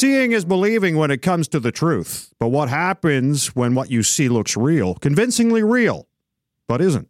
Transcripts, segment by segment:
Seeing is believing when it comes to the truth. But what happens when what you see looks real, convincingly real, but isn't?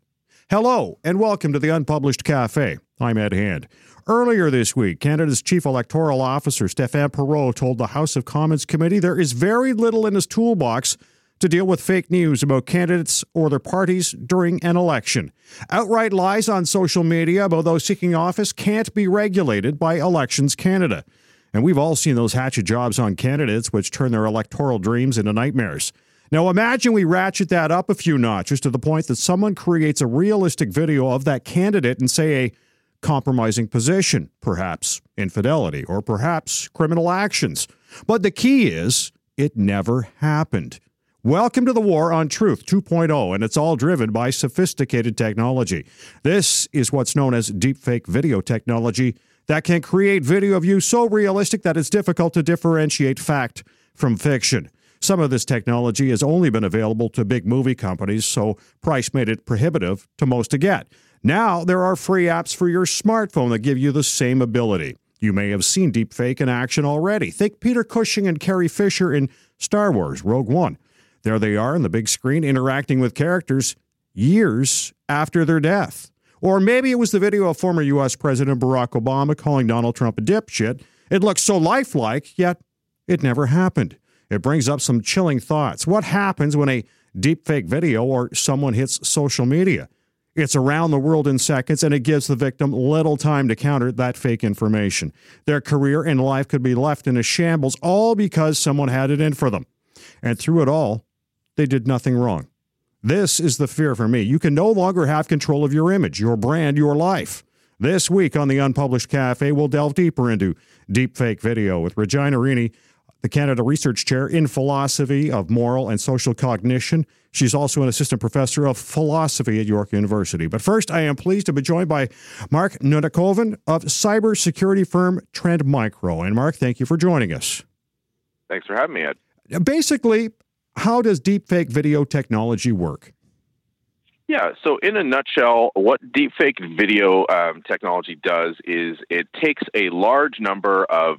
Hello, and welcome to the Unpublished Cafe. I'm Ed Hand. Earlier this week, Canada's Chief Electoral Officer, Stéphane Perrault, told the House of Commons Committee there is very little in his toolbox to deal with fake news about candidates or their parties during an election. Outright lies on social media about those seeking office can't be regulated by Elections Canada. And we've all seen those hatchet jobs on candidates which turn their electoral dreams into nightmares. Now imagine we ratchet that up a few notches to the point that someone creates a realistic video of that candidate and say a compromising position, perhaps infidelity, or perhaps criminal actions. But the key is it never happened. Welcome to the War on Truth 2.0, and it's all driven by sophisticated technology. This is what's known as deepfake video technology that can create video of you so realistic that it's difficult to differentiate fact from fiction. Some of this technology has only been available to big movie companies, so price made it prohibitive to most to get. Now there are free apps for your smartphone that give you the same ability. You may have seen deepfake in action already. Think Peter Cushing and Carrie Fisher in Star Wars Rogue One. There they are on the big screen interacting with characters years after their death. Or maybe it was the video of former U.S. President Barack Obama calling Donald Trump a dipshit. It looks so lifelike, yet it never happened. It brings up some chilling thoughts. What happens when a deepfake video or someone hits social media? It's around the world in seconds, and it gives the victim little time to counter that fake information. Their career and life could be left in a shambles, all because someone had it in for them. And through it all, they did nothing wrong. This is the fear for me. You can no longer have control of your image, your brand, your life. This week on the Unpublished Cafe, we'll delve deeper into deepfake video with Regina Rini, the Canada Research Chair in Philosophy of Moral and Social Cognition. She's also an assistant professor of philosophy at York University. But first, I am pleased to be joined by Mark Nunnikhoven of cybersecurity firm Trend Micro. And Mark, thank you for joining us. Thanks for having me, Ed. Basically, how does deepfake video technology work? Yeah, so in a nutshell, what deepfake video um, technology does is it takes a large number of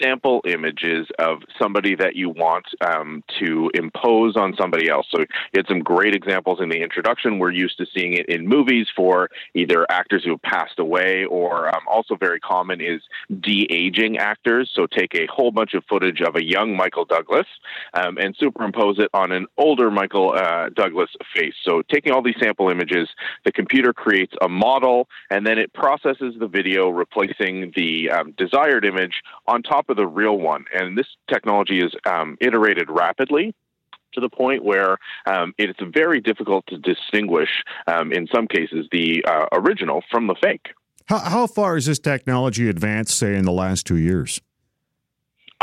sample images of somebody that you want um, to impose on somebody else. So you had some great examples in the introduction. We're used to seeing it in movies for either actors who have passed away, or um, also very common is de aging actors. So take a whole bunch of footage of a young Michael Douglas um, and superimpose it on an older Michael uh, Douglas face. So taking all these sample images, the computer creates a model and then it processes the video, replacing the um, desired image on top top of the real one. And this technology is um, iterated rapidly to the point where um, it's very difficult to distinguish, um, in some cases, the uh, original from the fake. How, how far has this technology advanced, say, in the last two years?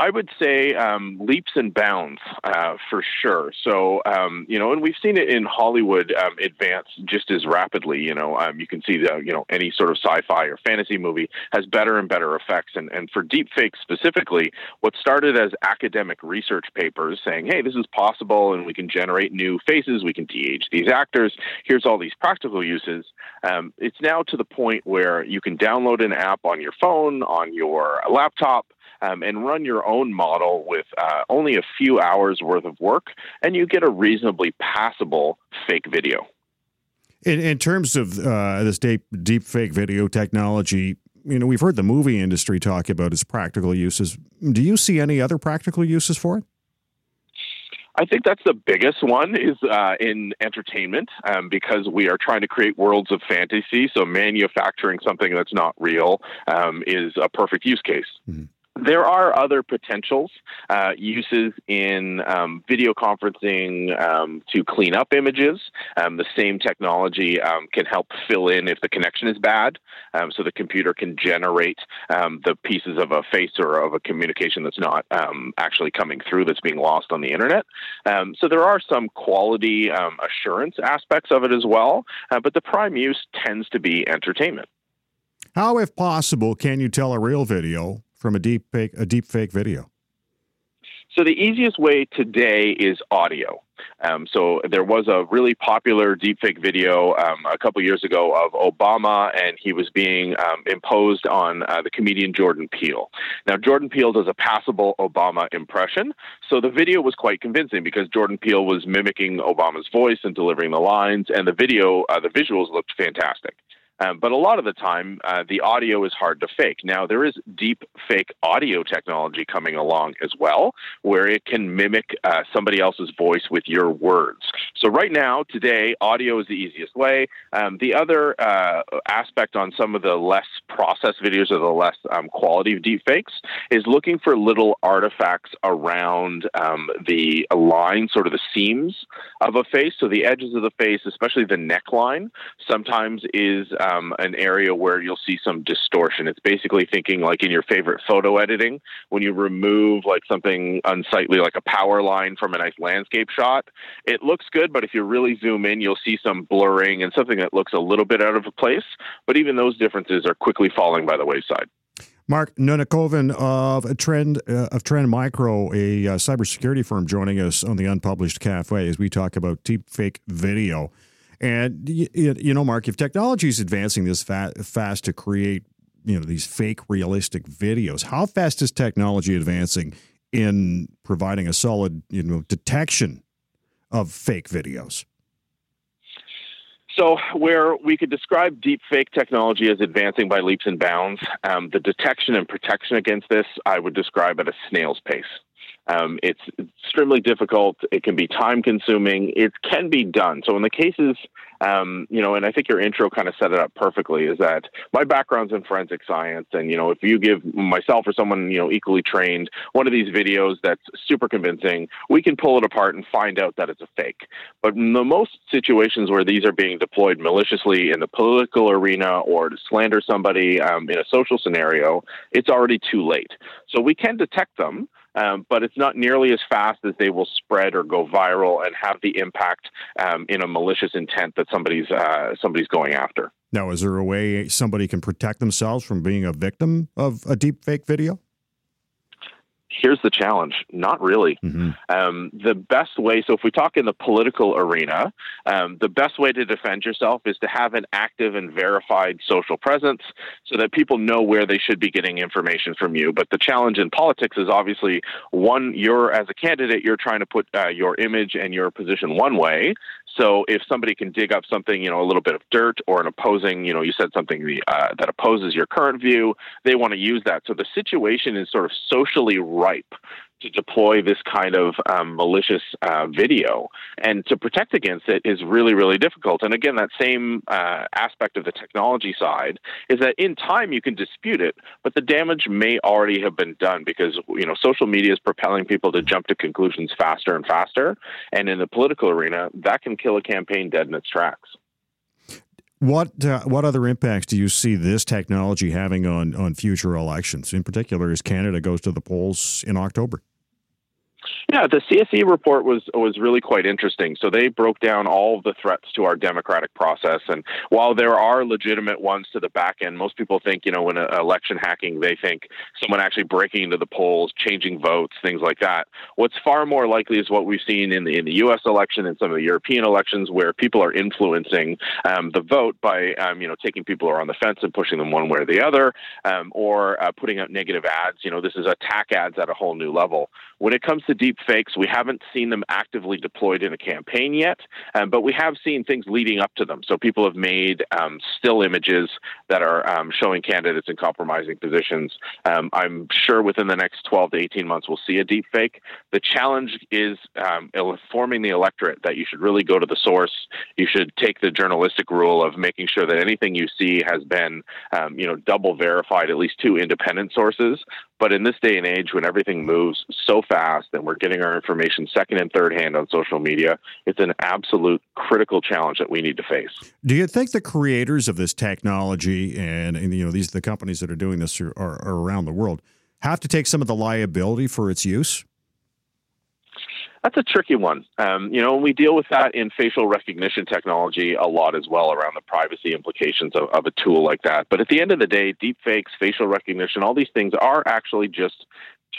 I would say um, leaps and bounds uh, for sure. So, um, you know, and we've seen it in Hollywood um, advance just as rapidly. You know, um, you can see the, you know, any sort of sci-fi or fantasy movie has better and better effects. And, and for deepfakes specifically, what started as academic research papers saying, hey, this is possible and we can generate new faces, we can de-age these actors, here's all these practical uses. Um, it's now to the point where you can download an app on your phone, on your laptop, um, and run your own model with uh, only a few hours worth of work, and you get a reasonably passable fake video. In, in terms of uh, this deep, deep fake video technology, you know, we've heard the movie industry talk about its practical uses. Do you see any other practical uses for it? I think that's the biggest one is uh, in entertainment um, because we are trying to create worlds of fantasy. So manufacturing something that's not real um, is a perfect use case. Mm-hmm. There are other potentials, uh, uses in um, video conferencing um, to clean up images. Um, the same technology um, can help fill in if the connection is bad, um, so the computer can generate um, the pieces of a face or of a communication that's not actually coming through, that's being lost on the internet. so there are some quality assurance aspects of it as well, uh, but the prime use tends to be entertainment. How, if possible, can you tell a real video from a deep fake a deep fake video? So the easiest way today is audio. Um, so there was a really popular deepfake video um, a couple years ago of Obama, and he was being um, imposed on uh, the comedian Jordan Peele. Now, Jordan Peele does a passable Obama impression, so the video was quite convincing because Jordan Peele was mimicking Obama's voice and delivering the lines, and the video, uh, the visuals looked fantastic. Um, but a lot of the time, uh, the audio is hard to fake. Now, there is deep fake audio technology coming along as well, where it can mimic uh, somebody else's voice with your words. So, right now, today, audio is the easiest way. Um, the other uh, aspect on some of the less processed videos or the less um, quality of deep fakes is looking for little artifacts around um, the line, sort of the seams of a face. So, the edges of the face, especially the neckline, sometimes is um, an area where you'll see some distortion. It's basically thinking like in your favorite photo editing, when you remove like something unsightly, like a power line from a nice landscape shot, it looks good, but if you really zoom in, you'll see some blurring and something that looks a little bit out of place. But even those differences are quickly falling by the wayside. Mark Nunnikhoven of Trend uh, of Trend Micro, a uh, cybersecurity firm, joining us on the Unpublished Cafe as we talk about deep fake video. And you, you know, Mark, if technology is advancing this fa- fast to create you know these fake realistic videos, how fast is technology advancing in providing a solid you know detection of fake videos? So, where we could describe deep fake technology as advancing by leaps and bounds, um, the detection and protection against this, I would describe at a snail's pace. Um, it's extremely difficult. It can be time consuming. It can be done. So in the cases, um, you know, and I think your intro kind of set it up perfectly. Is that my background's in forensic science, and you know, if you give myself or someone you know equally trained one of these videos that's super convincing, we can pull it apart and find out that it's a fake. But in the most situations where these are being deployed maliciously in the political arena or to slander somebody um, in a social scenario, it's already too late. So we can detect them um, but it's not nearly as fast as they will spread or go viral and have the impact um, in a malicious intent that somebody's uh, somebody's going after. Now, is there a way somebody can protect themselves from being a victim of a deep fake video? Here's the challenge not really mm-hmm. um, the best way so if we talk in the political arena um, the best way to defend yourself is to have an active and verified social presence so that people know where they should be getting information from you but the challenge in politics is obviously one you're as a candidate you're trying to put uh, your image and your position one way so if somebody can dig up something, you know, a little bit of dirt or an opposing, you know, you said something uh, that opposes your current view, they want to use that. So the situation is sort of socially ripe to deploy this kind of um, malicious uh, video. And to protect against it is really, really difficult. And again, that same uh, aspect of the technology side is that in time you can dispute it, but the damage may already have been done because you know social media is propelling people to jump to conclusions faster and faster. And in the political arena, that can kill a campaign dead in its tracks. What uh, what other impacts do you see this technology having on on future elections? In particular, as Canada goes to the polls in October. Yeah, the CSE report was was really quite interesting. So they broke down all of the threats to our democratic process, and while there are legitimate ones to the back end, most people think you know when election hacking, they think someone actually breaking into the polls, changing votes, things like that. What's far more likely is what we've seen in the in the U.S. election and some of the European elections, where people are influencing um, the vote by um, you know taking people who are on the fence and pushing them one way or the other, um, or uh, putting out negative ads. You know, this is attack ads at a whole new level. When it comes to deep fakes, we haven't seen them actively deployed in a campaign yet, um, but we have seen things leading up to them. So people have made um, still images that are um, showing candidates in compromising positions. Um, I'm sure within the next 12 to 18 months we'll see a deep fake. The challenge is um, informing the electorate that you should really go to the source. You should take the journalistic rule of making sure that anything you see has been, um, you know, double verified, at least two independent sources. But in this day and age, when everything moves so fast and we're getting our information second and third hand on social media, it's an absolute critical challenge that we need to face. Do you think the creators of this technology and, and you know these the companies that are doing this are, are, are around the world have to take some of the liability for its use? That's a tricky one. Um, you know, we deal with that in facial recognition technology a lot as well around the privacy implications of, of a tool like that. But at the end of the day, deep fakes, facial recognition, all these things are actually just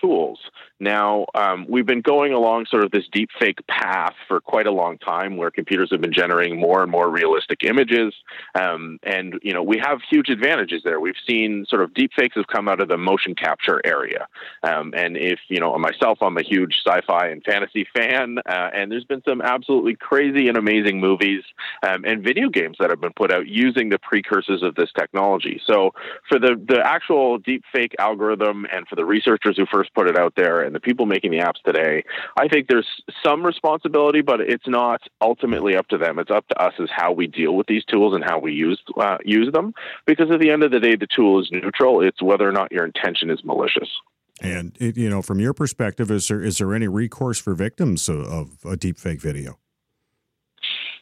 tools. Now, um, we've been going along sort of this deep fake path for quite a long time where computers have been generating more and more realistic images. Um, and, you know, we have huge advantages there. We've seen sort of deep fakes have come out of the motion capture area. Um, and if, you know, myself, I'm a huge sci fi and fantasy fan, uh, and there's been some absolutely crazy and amazing movies um, and video games that have been put out using the precursors of this technology. So for the, the actual deep fake algorithm and for the researchers who first put it out there and the people making the apps today, I think there's some responsibility, but it's not ultimately up to them. It's up to us as how we deal with these tools and how we use uh, use them. Because at the end of the day, the tool is neutral. It's whether or not your intention is malicious. And you know, from your perspective, is there is there any recourse for victims of, of a deepfake video?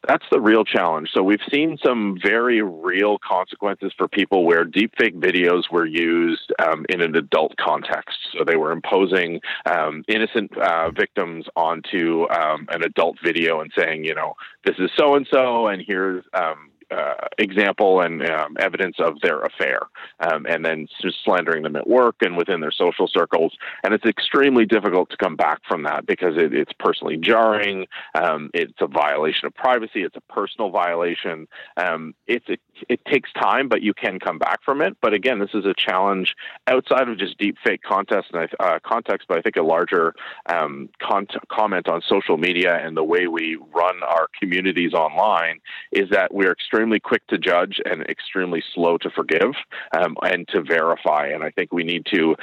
That's the real challenge. So we've seen some very real consequences for people where deepfake videos were used um, in an adult context. So they were imposing um, innocent uh, victims onto um, an adult video and saying, you know, this is so and so, and here's um, uh, example and um, evidence of their affair, um, and then slandering them at work and within their social circles. And it's extremely difficult to come back from that because it, it's personally jarring. Um, it's a violation of privacy. It's a personal violation. Um, it's it, it takes time, but you can come back from it. But again, this is a challenge outside of just deep fake contest and uh, context, but I think a larger um, con- comment on social media and the way we run our communities online is that we're extremely extremely quick to judge and extremely slow to forgive um, and to verify. And I think we need to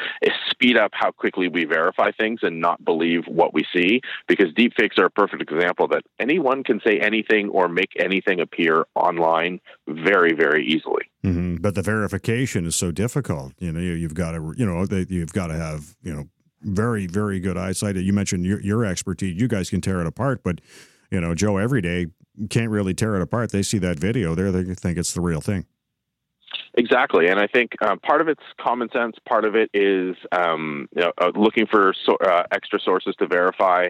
speed up how quickly we verify things and not believe what we see because deepfakes are a perfect example that anyone can say anything or make anything appear online very, very easily. Mm-hmm. But the verification is so difficult. You know, you, have got to, you know, you've got to have, you know, very, very good eyesight. You mentioned your, your expertise. You guys can tear it apart, but you know, Joe Everyday can't really tear it apart. They see that video there, they think it's the real thing. Exactly, and I think uh, part of it's common sense. Part of it is um, you know, uh, looking for so, uh, extra sources to verify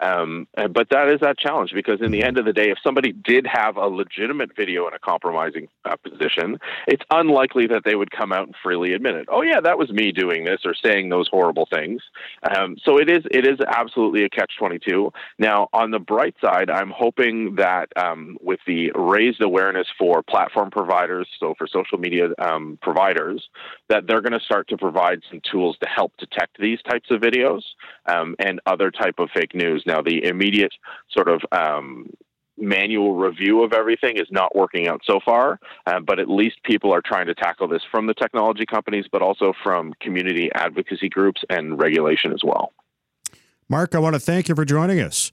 um, but that is that challenge because in the end of the day, if somebody did have a legitimate video in a compromising uh, position, it's unlikely that they would come out and freely admit it. Oh yeah, that was me doing this or saying those horrible things. Um, so it is it is absolutely a catch twenty two. Now on the bright side, I'm hoping that um, with the raised awareness for platform providers, so for social media um, providers, that they're going to start to provide some tools to help detect these types of videos um, and other type of fake news. Now, the immediate sort of um, manual review of everything is not working out so far, uh, but at least people are trying to tackle this from the technology companies, but also from community advocacy groups and regulation as well. Mark, I want to thank you for joining us.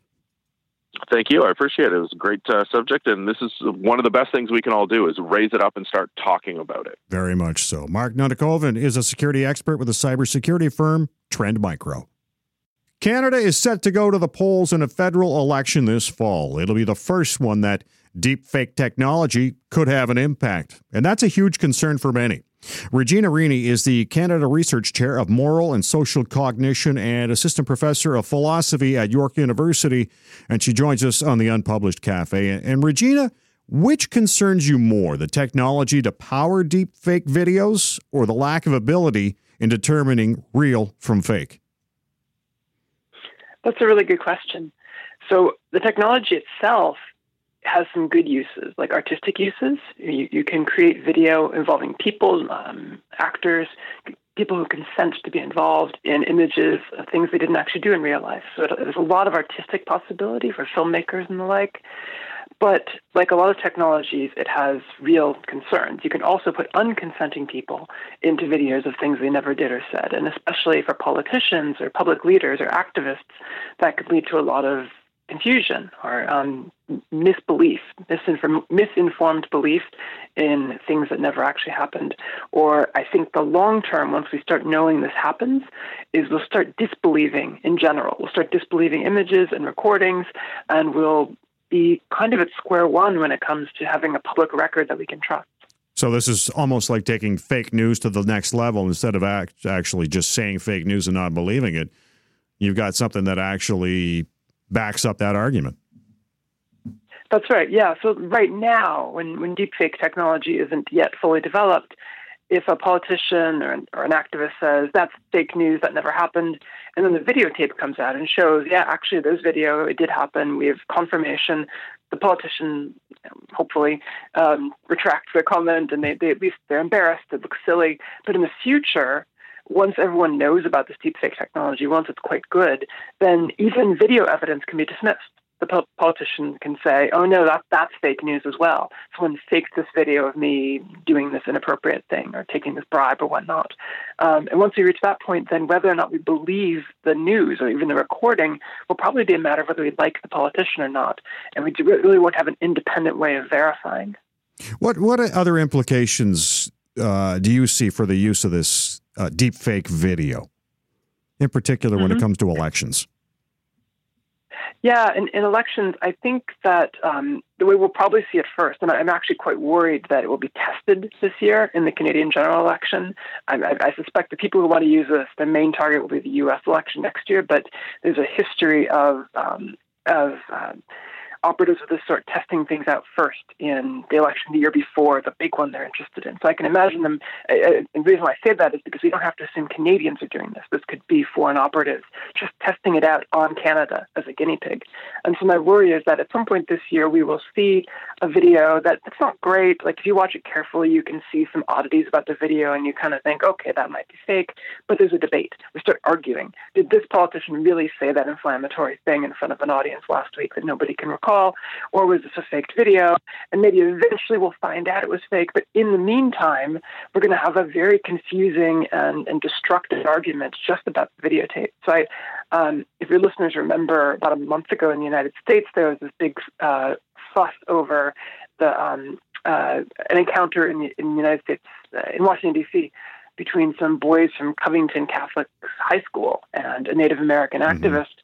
Thank you. I appreciate it. It was a great uh, subject, and this is one of the best things we can all do is raise it up and start talking about it. Very much so. Mark Nunnikhoven is a security expert with the cybersecurity firm Trend Micro. Canada is set to go to the polls in a federal election this fall. It'll be the first one that deepfake technology could have an impact, and that's a huge concern for many. Regina Rini is the Canada Research Chair of Moral and Social Cognition and Assistant Professor of Philosophy at York University, and she joins us on the Unpublished Cafe. And Regina, which concerns you more, the technology to power deepfake videos or the lack of ability in determining real from fake? That's a really good question. So the technology itself has some good uses, like artistic uses. You, you can create video involving people, um, actors, people who consent to be involved in images of things they didn't actually do in real life. So there's a lot of artistic possibility for filmmakers and the like. But like a lot of technologies, it has real concerns. You can also put unconsenting people into videos of things they never did or said. And especially for politicians or public leaders or activists, that could lead to a lot of confusion or um, misbelief, misinform- misinformed belief in things that never actually happened. Or I think the long term, once we start knowing this happens, is we'll start disbelieving in general. We'll start disbelieving images and recordings, and we'll be kind of at square one when it comes to having a public record that we can trust. So this is almost like taking fake news to the next level instead of act- actually just saying fake news and not believing it. You've got something that actually backs up that argument. That's right. Yeah. So right now, when when deepfake technology isn't yet fully developed, if a politician or an, or an activist says that's fake news, that never happened, and then the videotape comes out and shows, yeah, actually, there's video, it did happen, we have confirmation. The politician, hopefully, um, retracts their comment, and they, they at least they're embarrassed. It looks silly. But in the future, once everyone knows about this deepfake technology, once it's quite good, then even video evidence can be dismissed the politician can say, "Oh no, that that's fake news as well. Someone faked this video of me doing this inappropriate thing or taking this bribe or whatnot." Um, and once we reach that point, then whether or not we believe the news or even the recording will probably be a matter of whether we like the politician or not, and we really won't have an independent way of verifying. What what other implications uh, do you see for the use of this uh, deep fake video, in particular mm-hmm. when it mm-hmm. comes to elections? Yeah, in, in elections, I think that um, the way we'll probably see it first, and I'm actually quite worried that it will be tested this year in the Canadian general election. I, I, I suspect the people who want to use this, their main target will be the U.S. election next year, but there's a history of um, of uh, operatives of this sort testing things out first in the election the year before the big one they're interested in. So I can imagine them. And the reason why I say that is because we don't have to assume Canadians are doing this. This could be foreign operatives just testing it out on Canada as a guinea pig. And so my worry is that at some point this year we will see a video that it's not great. Like if you watch it carefully, you can see some oddities about the video, and you kind of think, okay, that might be fake. But there's a debate. We start arguing. Did this politician really say that inflammatory thing in front of an audience last week that nobody can recall? Call, or was this a faked video? And maybe eventually we'll find out it was fake. But in the meantime, we're going to have a very confusing and, and destructive argument just about the videotape. So, I, um, if your listeners remember, about a month ago in the United States, there was this big uh, fuss over the um, uh, an encounter in the, in the United States uh, in Washington D.C between some boys from Covington Catholic High School and a Native American mm-hmm. activist.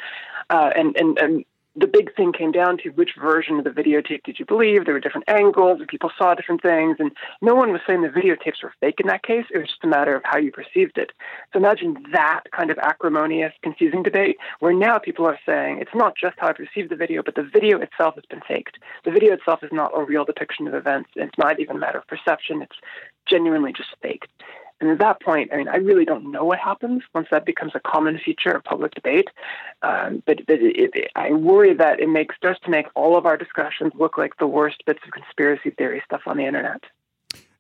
Uh, and, and, and the big thing came down to which version of the videotape did you believe? There were different angles, and people saw different things, and no one was saying the videotapes were fake in that case. It was just a matter of how you perceived it. So imagine that kind of acrimonious, confusing debate, where now people are saying it's not just how I perceived the video, but the video itself has been faked. The video itself is not a real depiction of events. It's not even a matter of perception. It's genuinely just faked. And at that point, I mean, I really don't know what happens once that becomes a common feature of public debate. Um, but, but it, it, I worry that it makes just to make all of our discussions look like the worst bits of conspiracy theory stuff on the internet.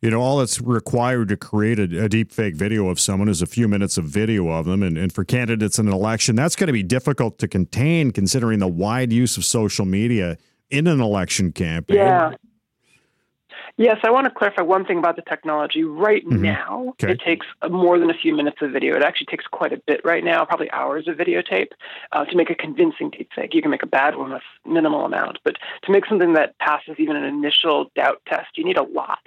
You know, all that's required to create a, a deep fake video of someone is a few minutes of video of them. And, and for candidates in an election, that's going to be difficult to contain considering the wide use of social media in an election campaign. Yeah. Yes, I want to clarify one thing about the technology. Right mm-hmm. now, okay. it takes more than a few minutes of video. It actually takes quite a bit right now, probably hours of videotape, uh, to make a convincing deepfake. You can make a bad one with minimal amount, but to make something that passes even an initial doubt test, you need a lot.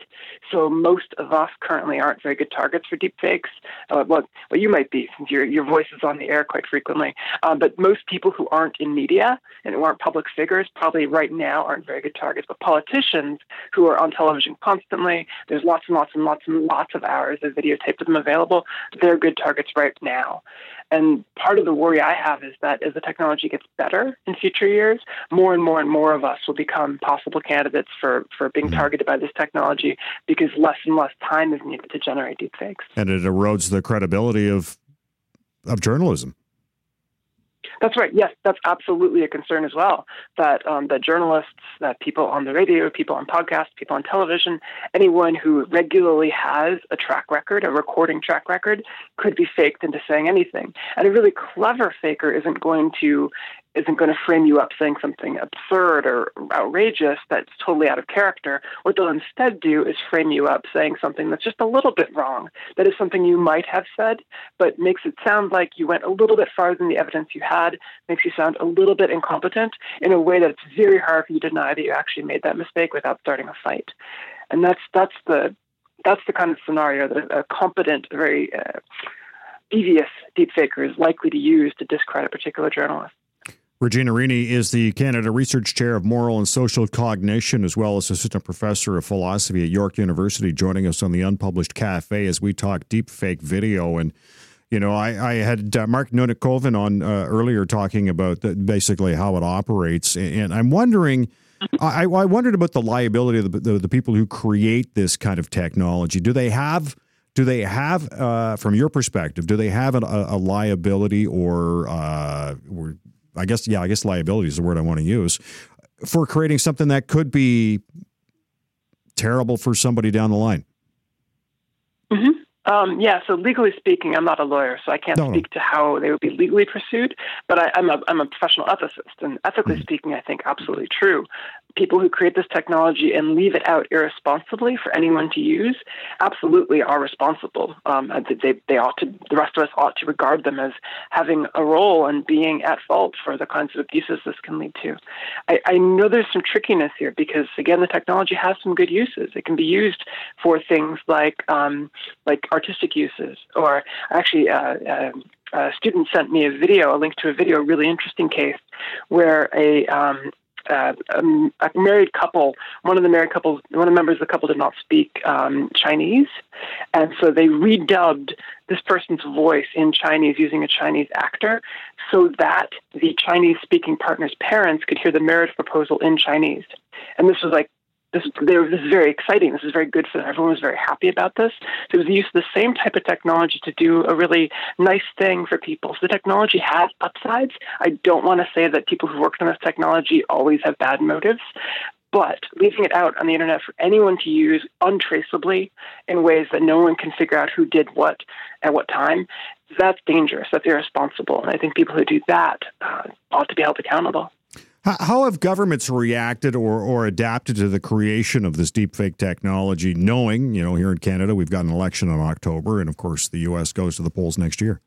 So most of us currently aren't very good targets for deepfakes. Uh, well, well, you might be since your your voice is on the air quite frequently. Um, but most people who aren't in media and who aren't public figures probably right now aren't very good targets. But politicians who are on television television constantly. There's lots and lots and lots and lots of hours of videotape of them available. They're good targets right now. And part of the worry I have is that as the technology gets better in future years, more and more and more of us will become possible candidates for, for being mm-hmm. targeted by this technology because less and less time is needed to generate deepfakes. And it erodes the credibility of of journalism. That's right. Yes, that's absolutely a concern as well. That um, that journalists, that people on the radio, people on podcasts, people on television, anyone who regularly has a track record, a recording track record, could be faked into saying anything. And a really clever faker isn't going to isn't going to frame you up saying something absurd or outrageous that's totally out of character. What they'll instead do is frame you up saying something that's just a little bit wrong. That is something you might have said, but makes it sound like you went a little bit farther than the evidence you had, makes you sound a little bit incompetent in a way that it's very hard for you to deny that you actually made that mistake without starting a fight. And that's that's the that's the kind of scenario that a competent, very uh, devious deepfaker is likely to use to discredit a particular journalists. Regina Rini is the Canada Research Chair of Moral and Social Cognition, as well as Assistant Professor of Philosophy at York University, joining us on the Unpublished Cafe as we talk deepfake video. And, you know, I, I had uh, Mark Nunnikhoven on uh, earlier talking about the, basically how it operates. And I'm wondering. I, I wondered about the liability of the, the, the people who create this kind of technology. Do they have do they have, uh, from your perspective, do they have a, a liability or, uh, or, I guess, yeah, I guess liability is the word I want to use for creating something that could be terrible for somebody down the line? Mm-hmm. Um, yeah, so legally speaking, I'm not a lawyer, so I can't No, no. speak to how they would be legally pursued. But I, I'm a I'm a professional ethicist, and ethically Mhm. speaking, I think absolutely true. People who create this technology and leave it out irresponsibly for anyone to use, absolutely are responsible. Um, they they ought to the rest of us ought to regard them as having a role and being at fault for the kinds of abuses this can lead to. I, I know there's some trickiness here because again, the technology has some good uses. It can be used for things like um, like artistic uses, or actually, uh, uh, a student sent me a video, a link to a video, a really interesting case where a um, uh, um, a married couple, one of the married couples, one of the members of the couple did not speak um, Chinese, and so they redubbed this person's voice in Chinese using a Chinese actor, so that the Chinese-speaking partner's parents could hear the marriage proposal in Chinese. And this was like this, they were, this is very exciting. This is very good for them. Everyone was very happy about this. So it was the use of the same type of technology to do a really nice thing for people. So the technology has upsides. I don't want to say that people who worked on this technology always have bad motives. But leaving it out on the internet for anyone to use untraceably in ways that no one can figure out who did what at what time, that's dangerous. That's irresponsible. And I think people who do that uh, ought to be held accountable. How, have governments reacted or, or adapted to the creation of this deepfake technology, knowing, you know, here in Canada, we've got an election in October, and of course, the U.S. goes to the polls next year?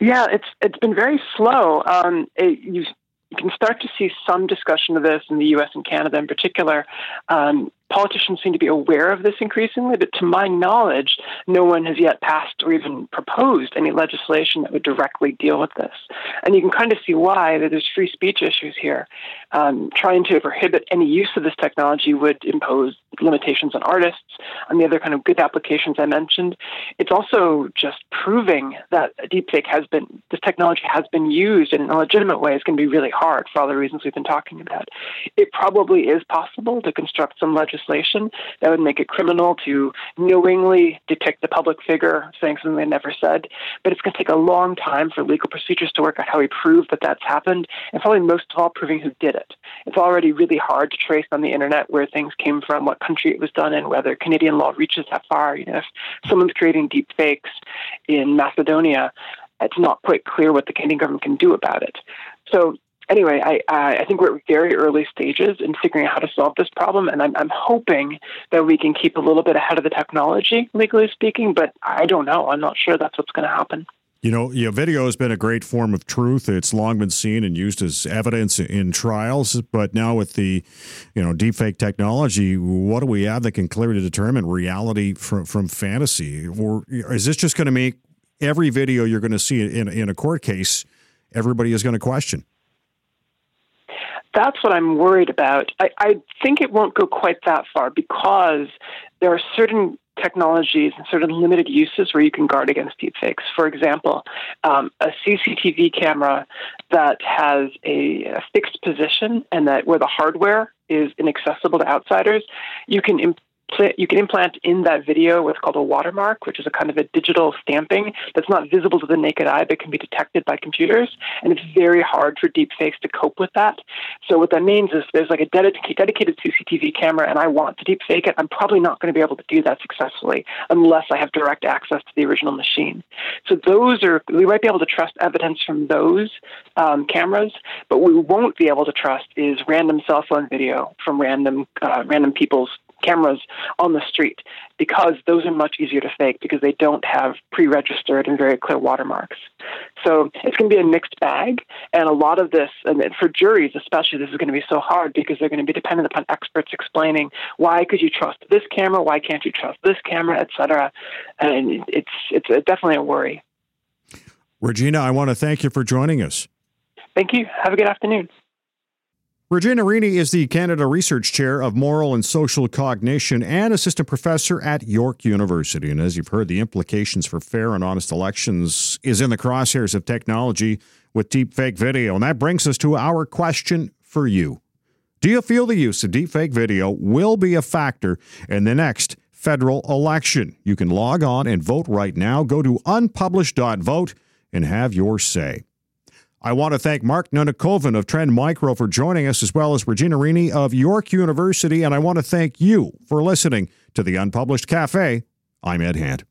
Yeah, it's it's been very slow. Um, it, you you can start to see some discussion of this in the U.S. and Canada in particular. Um, politicians seem to be aware of this increasingly, but to my knowledge, no one has yet passed or even proposed any legislation that would directly deal with this. And you can kind of see why that there's free speech issues here. Um, trying to prohibit any use of this technology would impose limitations on artists, on the other kind of good applications I mentioned. It's also just proving that deepfake has been, this technology has been used in a legitimate way is going to be really hard for all the reasons we've been talking about. It probably is possible to construct some legislation that would make it criminal to knowingly depict a public figure saying something they never said. But it's going to take a long time for legal procedures to work out how we prove that that's happened, and probably most of all, proving who did it. It's already really hard to trace on the internet where things came from, what country it was done in, whether Canadian law reaches that far. You know, if someone's creating deep fakes in Macedonia, it's not quite clear what the Canadian government can do about it. So anyway, I, I think we're at very early stages in figuring out how to solve this problem, and I'm, I'm hoping that we can keep a little bit ahead of the technology, legally speaking. But I don't know. I'm not sure that's what's going to happen. You know, you know, video has been a great form of truth. It's long been seen and used as evidence in trials. But now with the, you know, deepfake technology, what do we have that can clearly determine reality from from fantasy? Or is this just going to make every video you're going to see in in a court case, everybody is going to question? That's what I'm worried about. I, I think it won't go quite that far because there are certain technologies and certain limited uses where you can guard against deepfakes. For example, um, a CCTV camera that has a, a, fixed position and that where the hardware is inaccessible to outsiders, you can you can implant in that video what's called a watermark, which is a kind of a digital stamping that's not visible to the naked eye but can be detected by computers. And it's very hard for deepfakes to cope with that. So what that means is there's like a dedicated CCTV camera, and I want to deepfake it. I'm probably not going to be able to do that successfully unless I have direct access to the original machine. So those are we might be able to trust evidence from those um, cameras, but we won't be able to trust is random cell phone video from random uh, random people's cameras on the street because those are much easier to fake because they don't have pre-registered and very clear watermarks. So it's going to be a mixed bag, and a lot of this, and for juries especially, this is going to be so hard because they're going to be dependent upon experts explaining why could you trust this camera, why can't you trust this camera, etc. And it's it's definitely a worry. Regina, I want to thank you for joining us. Thank you. Have a good afternoon. Regina Rini is the Canada Research Chair of Moral and Social Cognition and Assistant Professor at York University. And as you've heard, the implications for fair and honest elections is in the crosshairs of technology with deepfake video. And that brings us to our question for you. Do you feel the use of deepfake video will be a factor in the next federal election. You can log on and vote right now. Go to unpublished.vote and have your say. I want to thank Mark Nunnikhoven of Trend Micro for joining us, as well as Regina Rini of York University. And I want to thank you for listening to the Unpublished Cafe. I'm Ed Hand.